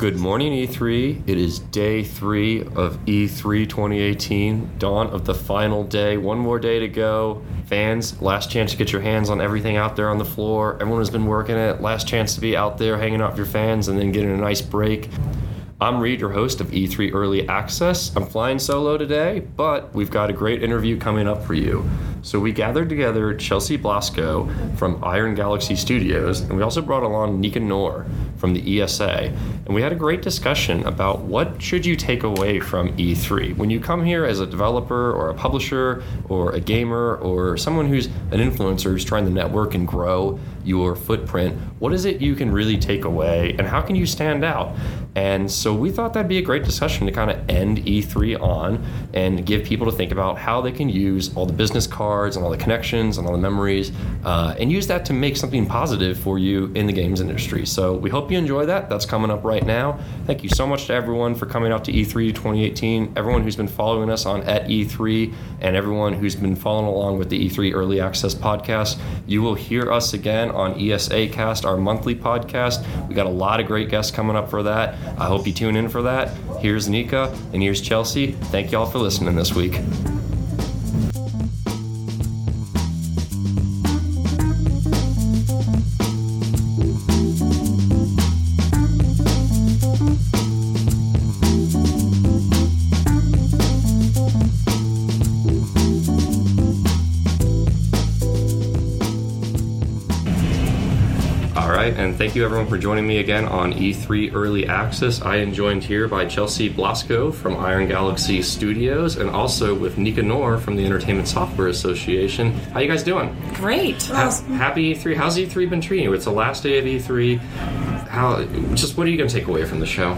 Good morning, E3. It is day three of E3 2018, dawn of the final day. One more day to go. Fans, last chance to get your hands on everything out there on the floor. Everyone has been working it. Last chance to be out there hanging out with your fans and then getting a nice break. I'm Reed, your host of E3 Early Access. I'm flying solo today, but we've got a great interview coming up for you. So we gathered together Chelsea Blasco from Iron Galaxy Studios, and we also brought along Nika Nour from the ESA. And we had a great discussion about what should you take away from E3. When you come here as a developer or a publisher or a gamer or someone who's an influencer who's trying to network and grow your footprint, what is it you can really take away and how can you stand out? And so we thought that'd be a great discussion to kind of end E3 on and give people to think about how they can use all the business cards and all the connections and all the memories uh, and use that to make something positive for you in the games industry. So we hope you enjoy that. That's coming up right now. Thank you so much to everyone for coming out to E3 2018, everyone who's been following us on at E3, and everyone who's been following along with the E3 Early Access podcast. You will hear us again on ESA Cast, our monthly podcast. We got a lot of great guests coming up for that. I hope you tune in for that. Here's Nika and here's Chelsea. Thank y'all for listening this week. And thank you everyone for joining me again on E3 Early Access. I am joined here by Chelsea Blasco from Iron Galaxy Studios and also with Nika Nour from the Entertainment Software Association. How you guys doing? Great. Ha- happy E3. How's E3 been treating you? It's the last day of E3. How just what are you going to take away from the show?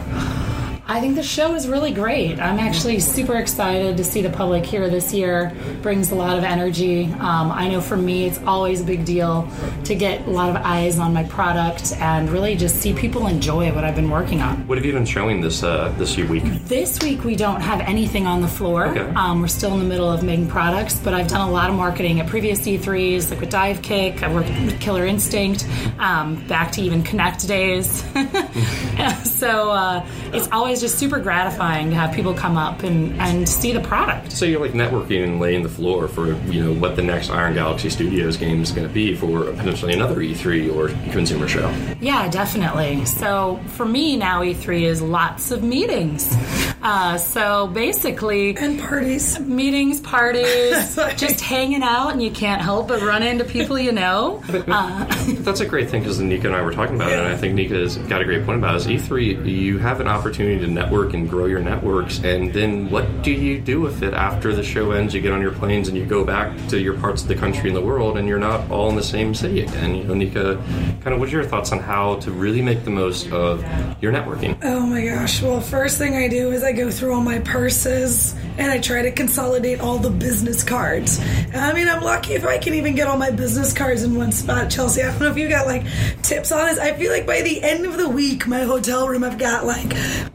I think the show is really great. I'm actually super excited to see the public here this year. Brings a lot of energy. Um, I know for me, it's always a big deal to get a lot of eyes on my product and really just see people enjoy what I've been working on. What have you been showing this uh, this week? This week we don't have anything on the floor. Okay. Um, we're still in the middle of making products, but I've done a lot of marketing at previous E3s, like with Divekick. I worked with Killer Instinct, um, back to even Kinect days. so uh, it's always just super gratifying to have people come up and, and see the product. So you're like networking and laying the floor for you know what the next Iron Galaxy Studios game is going to be for potentially another E3 or consumer show. Yeah, definitely. So for me now, E3 is lots of meetings. Uh, so basically, and parties, meetings, parties, just hanging out, and you can't help but run into people you know. Uh, That's a great thing because Nika and I were talking about it, and I think Nika has got a great point about it. Is E3, you have an opportunity to network and grow your networks, and then what do you do with it after the show ends? You get on your planes and you go back to your parts of the country and the world, and you're not all in the same city again. You know, Nika, kind of what's your thoughts on how to really make the most of your networking? Oh my gosh. Well, first thing I do is I go through all my purses and I try to consolidate all the business cards. I mean, I'm lucky if I can even get all my business cards in one spot, Chelsea. I don't know if you got like tips on this. I feel like by the end of the week, my hotel room, I've got like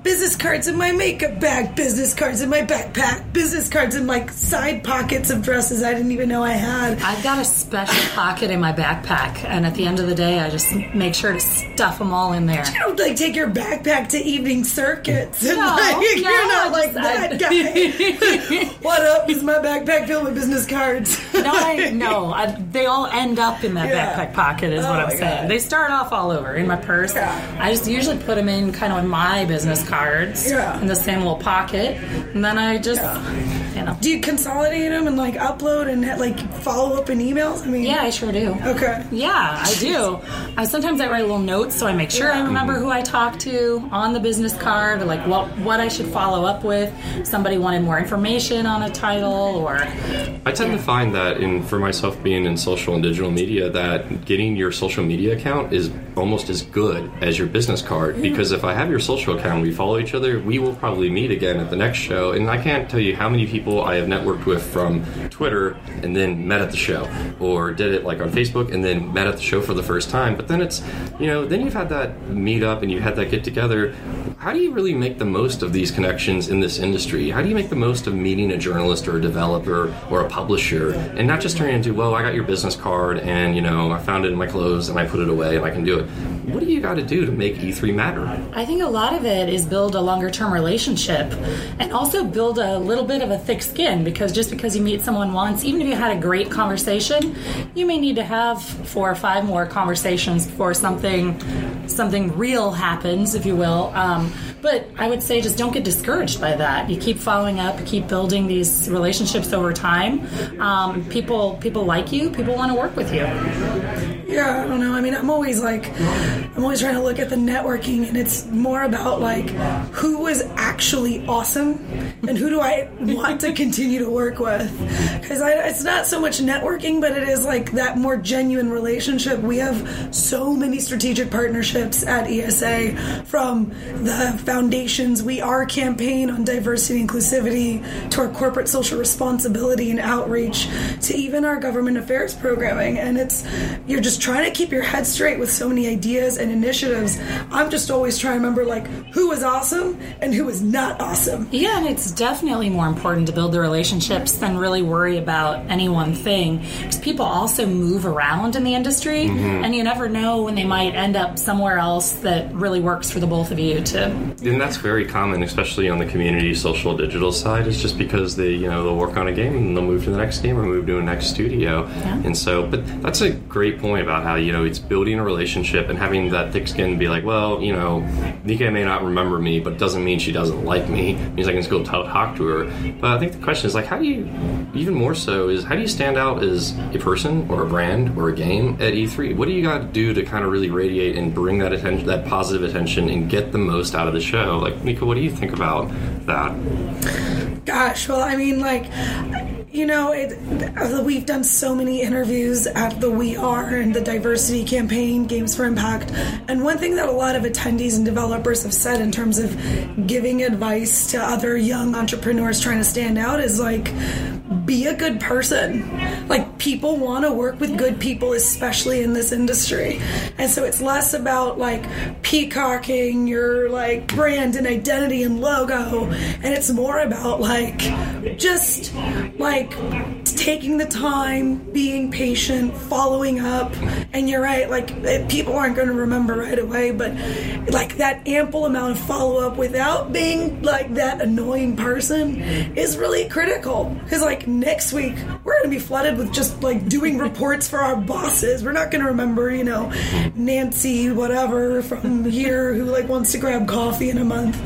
business cards in my makeup bag, business cards in my backpack, business cards in like side pockets of dresses I didn't even know I had. I've got a special pocket in my backpack, and at the end of the day, I just make sure to stuff them all in there. You don't like take your backpack to evening circuits. And, No, like, no, you're not guy. what up? Is my backpack filled with business cards? No, I, no, I, they all end up in that Yeah. backpack pocket, is Oh what I'm saying. God. They start off all over in my purse. Yeah. I just usually put them in kind of in my business cards Yeah. in the same little pocket, and then I just, you know. Do you consolidate them and like upload and like follow up in emails? I mean, Yeah, I sure do. Okay. Yeah, I do. I sometimes I write little notes so I make sure I remember mm-hmm. who I talked to on the business card, or like what what I should follow up with. Somebody wanted more information on a title, or I tend to find that in for myself being in social and digital media that getting your social media account is almost as good as your business card. Because if I have your social account we follow each other we will probably meet again at the next show. And I can't tell you how many people I have networked with from Twitter and then met at the show or did it like on Facebook and then met at the show for the first time. But then it's you know then you've had that meet up and you had that get together how do you really make the most of these connections in this industry? How do you make the most of meeting a journalist or a developer or a publisher and not just turn into, well, I got your business card and, you know, I found it in my clothes and I put it away and I can do it. What do you got to do to make E3 matter? I think a lot of it is build a longer term relationship and also build a little bit of a thick skin because just because you meet someone once, even if you had a great conversation, you may need to have four or five more conversations before something something real happens, if you will. Um, but I would say just don't get discouraged by that. You keep following up, keep building these relationships over time. Um, people people like you, people want to work with you. Yeah, I don't know. I mean, I'm always like, I'm always trying to look at the networking, and it's more about like who was actually awesome and who do I want to continue to work with. Because it's not so much networking, but it is like that more genuine relationship. We have so many strategic partnerships at ESA from the foundations We Are campaign on diversity and inclusivity to our corporate social responsibility and outreach to even our government affairs programming. And it's, you're just trying to keep your head straight with so many ideas and initiatives. I'm just always trying to remember like who is awesome and who is not awesome. Yeah, and it's definitely more important to build the relationships than really worry about any one thing. Because people also move around in the industry, mm-hmm. and you never know when they might end up somewhere else that really works for the both of you to. And that's very common, especially on the community social digital side. Is just because they you know they'll work on a game and they'll move to the next game or move to a next studio, yeah. and so. But that's a great point about how you know it's building a relationship and having that thick skin. Be like, well, you know, Nika may not remember me, but doesn't mean she doesn't like me. It means I can still talk to her. But I think the question is like, how do you, even more so, is how do you stand out as a person or a brand or a game at E3? What do you got to do to kind of really radiate and bring that attention, that positive attention, and get the most out of the show? Like, Nika, what do you think about that? Gosh, well, I mean, like you know, it, uh, we've done so many interviews at the We Are and the diversity campaign, Games for Impact. And one thing that a lot of attendees and developers have said in terms of giving advice to other young entrepreneurs trying to stand out is like, be a good person. Like, people want to work with good people, especially in this industry. And so it's less about like peacocking your like brand and identity and logo, and it's more about like just like taking the time, being patient, following up. And you're right, like people aren't going to remember right away, but like that ample amount of follow up without being like that annoying person is really critical. Because like next week, we're going to be flooded with just like doing reports for our bosses. We're not going to remember, you know, Nancy, whatever from here who like wants to grab coffee in a month.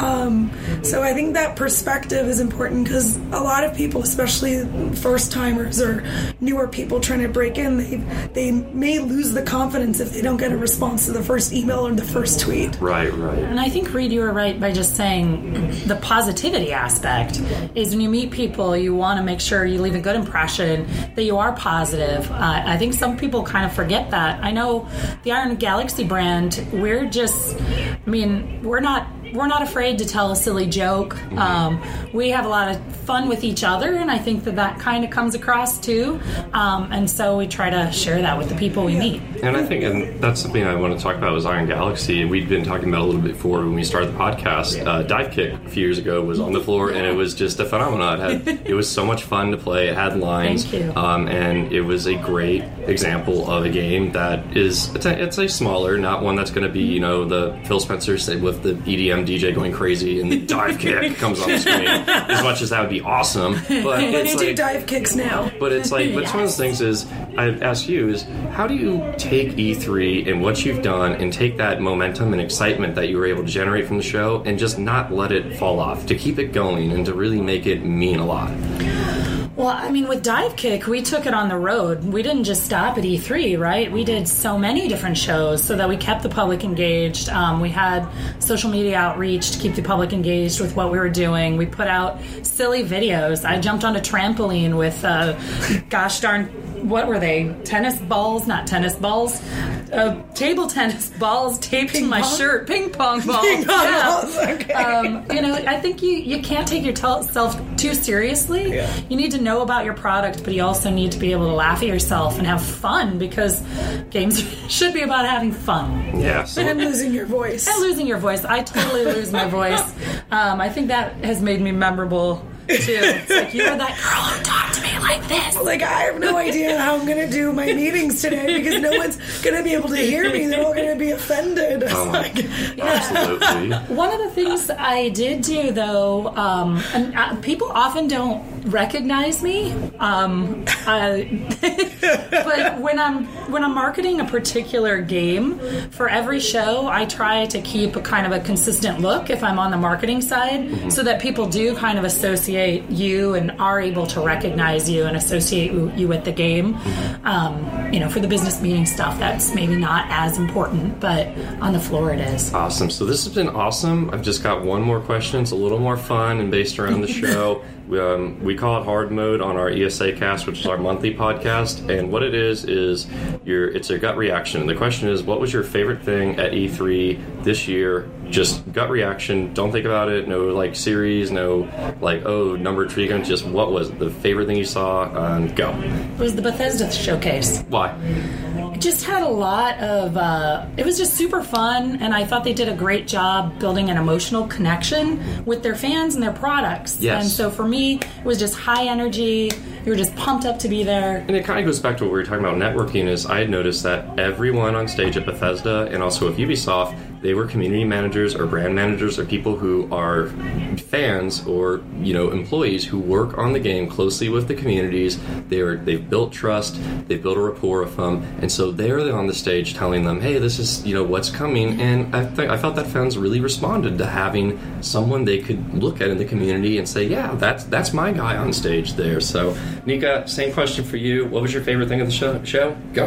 Um, so I think that perspective is important because a lot of people, especially first timers or newer people trying to break in, they they may lose the confidence if they don't get a response to the first email or the first tweet. Right, right. And I think Reed, you were right by just saying the positivity aspect is when you meet people, you want to make sure you leave a good impression that you are positive. Uh, I think some people kind of forget that. I know the Iron Galaxy brand, we're just, I mean, we're not we're not afraid to tell a silly joke. Mm-hmm. Um, we have a lot of fun with each other, and I think that that kind of comes across too. Um, and so we try to share that with the people we meet. And I think, and that's something I want to talk about was Iron Galaxy. And we'd been talking about a little bit before when we started the podcast. Uh, Divekick a few years ago was on the floor, and it was just a phenomenon. It, had, it was so much fun to play. It had lines, um, and it was a great example of a game that is it's a, it's a smaller, not one that's going to be you know the Phil Spencer with the EDM DJ going crazy and the dive kick comes on the screen. As much as that would be awesome, but it's like, do dive kicks now. But it's like, but one of the things is I ask you is how do you take E3 and what you've done and take that momentum and excitement that you were able to generate from the show and just not let it fall off to keep it going and to really make it mean a lot. Well, I mean, with Divekick, we took it on the road. We didn't just stop at E3, right? We did so many different shows so that we kept the public engaged. Um, we had social media outreach to keep the public engaged with what we were doing. We put out silly videos. I jumped on a trampoline with, uh, gosh darn what were they? Tennis balls, not tennis balls. uh, table tennis balls taped to my pong? shirt, ping pong balls. Ping pong yeah. balls, okay. Um, you know, I think you you can't take yourself too seriously. Yeah. You need to know about your product, but you also need to be able to laugh at yourself and have fun because games should be about having fun. Yeah. So and losing your voice. And losing your voice. I totally lose my voice. Um, I think that has made me memorable too. It's like you're that girl who talked to me like this. Like I have no idea how I'm gonna do my meetings today because no one's gonna be able to hear me. They're all gonna be offended. It's Oh. like, absolutely. One of the things I did do, though, um, and uh, people often don't recognize me. Um, I- but when I'm when I'm marketing a particular game for every show, I try to keep a kind of a consistent look if I'm on the marketing side, so that people do kind of associate you and are able to recognize you and associate you you with the game. Um, you know, for the business meeting stuff, that's maybe not as important, but on the floor it is. Awesome. So this has been awesome. I've just got one more question. It's a little more fun and based around the show. We, um, we call it hard mode on our ESA cast, which is our monthly podcast. And what it is is your it's a gut reaction. And the question is, what was your favorite thing at E3 this year? Just gut reaction. Don't think about it. No like series. No like oh number tree. Just what was the favorite thing you saw? And go. It was the Bethesda showcase. Why? Just had a lot of. Uh, it was just super fun, and I thought they did a great job building an emotional connection with their fans and their products. Yes. And so for me, it was just high energy. You were just pumped up to be there. And it kind of goes back to what we were talking about networking. Is I had noticed that everyone on stage at Bethesda and also at Ubisoft, they were community managers or brand managers or people who are fans or you know employees who work on the game closely with the communities. They are they've built trust, they've built a rapport with them, and so they're on the stage telling them, "Hey, this is you know what's coming." And I think I felt that fans really responded to having someone they could look at in the community and say, "Yeah, that's that's my guy on stage there." So, Nika, same question for you. What was your favorite thing of the show? Show go.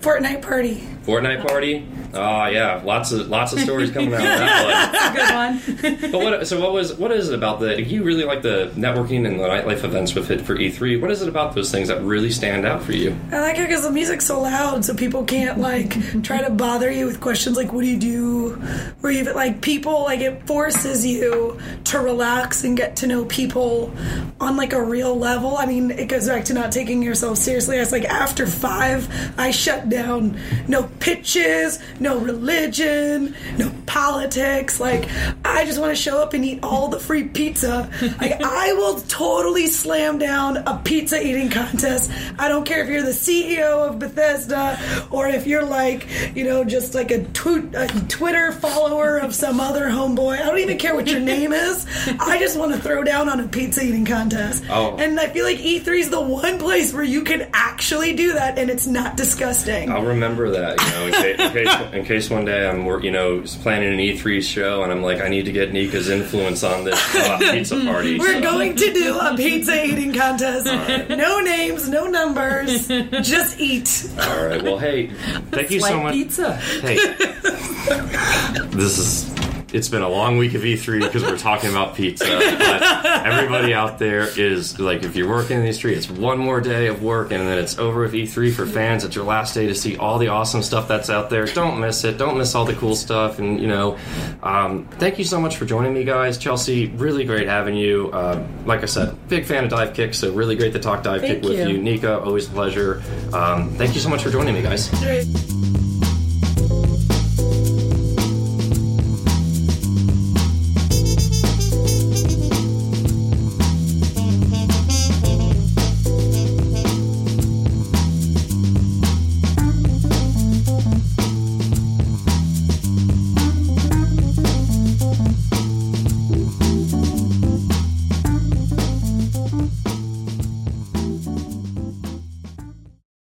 Fortnite party. Fortnite party. Ah, yeah, lots of lots of stories coming out of that Good one. one. But what? So what was? What is it about the? You really like the networking and the nightlife events with it for E3. What is it about those things that really stand out for you? I like it because the music's so loud, so people can't like try to bother you with questions like "What do you do?" or even like people like it forces you to relax and get to know people on like a real level. I mean, it goes back to not taking yourself seriously. I was like, after five, I shut down. No pitches, no religion, no politics. Like, I just want to show up and eat all the free pizza. Like, I will totally slam down a pizza eating contest. I don't care if you're the CEO of Bethesda or if you're like, you know, just like a, tw- a Twitter follower of some other homeboy. I don't even care what your name is. I just want to throw down on a pizza eating contest. Oh. And I feel like E3 is the one place where you can actually do that and it's not disgusting. I'll remember that. You know, in case, in case, in case one day I'm, you know, planning an E3 show and I'm like, I need to get Nika's influence on this uh, pizza party. We're so- going to do a pizza eating contest. No names, no numbers, just eat. All right. Well, hey, thank you so much. pizza. Hey, this is. It's been a long week of E3 because we're talking about pizza. But everybody out there is like, if you're working in the E3, it's one more day of work, and then it's over with E3 for fans. It's your last day to see all the awesome stuff that's out there. Don't miss it. Don't miss all the cool stuff. And you know, um, thank you so much for joining me, guys. Chelsea, really great having you. Uh, like I said, big fan of Divekick, so really great to talk dive Thank kick with you. you, Nika. Always a pleasure. Um, thank you so much for joining me, guys.